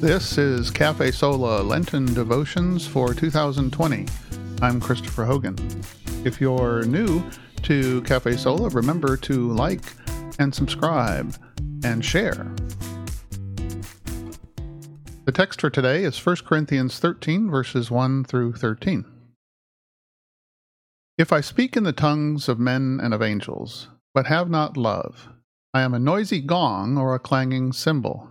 This is Cafe Sola Lenten Devotions for 2020. I'm Christopher Hogan. If you're new to Cafe Sola, remember to like and subscribe and share. The text for today is 1 Corinthians 13, verses 1 through 13. If I speak in the tongues of men and of angels, but have not love, I am a noisy gong or a clanging cymbal.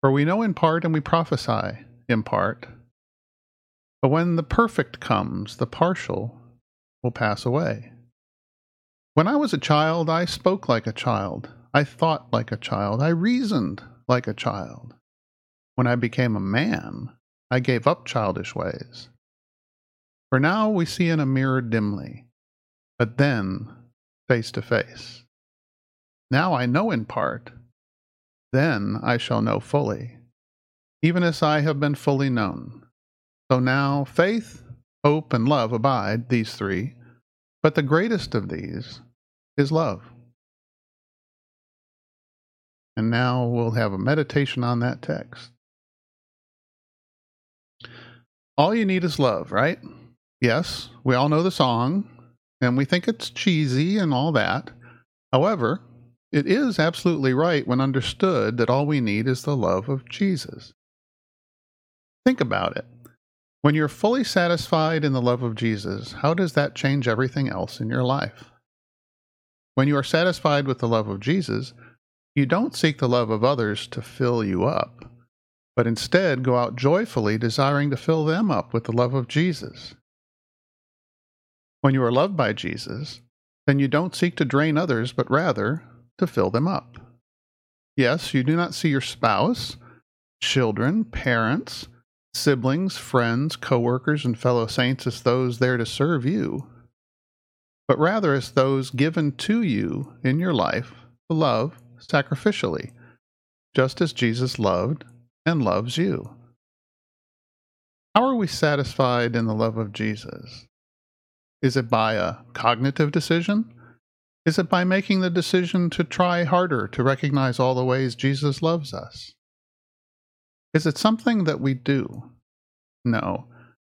For we know in part and we prophesy in part. But when the perfect comes, the partial will pass away. When I was a child, I spoke like a child. I thought like a child. I reasoned like a child. When I became a man, I gave up childish ways. For now we see in a mirror dimly, but then face to face. Now I know in part, then I shall know fully, even as I have been fully known. So now faith, hope, and love abide, these three, but the greatest of these is love. And now we'll have a meditation on that text. All you need is love, right? Yes, we all know the song and we think it's cheesy and all that. However, it is absolutely right when understood that all we need is the love of Jesus. Think about it. When you're fully satisfied in the love of Jesus, how does that change everything else in your life? When you are satisfied with the love of Jesus, you don't seek the love of others to fill you up, but instead go out joyfully desiring to fill them up with the love of Jesus. When you are loved by Jesus, then you don't seek to drain others, but rather to fill them up. Yes, you do not see your spouse, children, parents, siblings, friends, coworkers, and fellow saints as those there to serve you, but rather as those given to you in your life to love sacrificially, just as Jesus loved and loves you. How are we satisfied in the love of Jesus? Is it by a cognitive decision? Is it by making the decision to try harder to recognize all the ways Jesus loves us? Is it something that we do? No,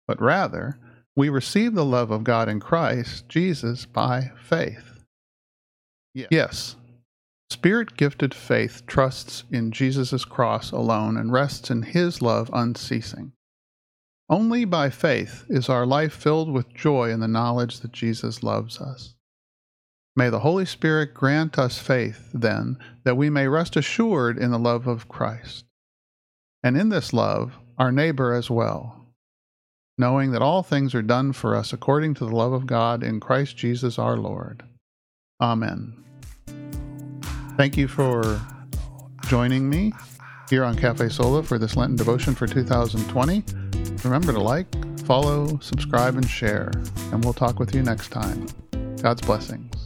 but rather, we receive the love of God in Christ Jesus by faith. Yes. yes. Spirit gifted faith trusts in Jesus' cross alone and rests in his love unceasing. Only by faith is our life filled with joy in the knowledge that Jesus loves us. May the Holy Spirit grant us faith, then, that we may rest assured in the love of Christ, and in this love, our neighbor as well, knowing that all things are done for us according to the love of God in Christ Jesus our Lord. Amen. Thank you for joining me here on Cafe Sola for this Lenten devotion for 2020. Remember to like, follow, subscribe, and share, and we'll talk with you next time. God's blessings.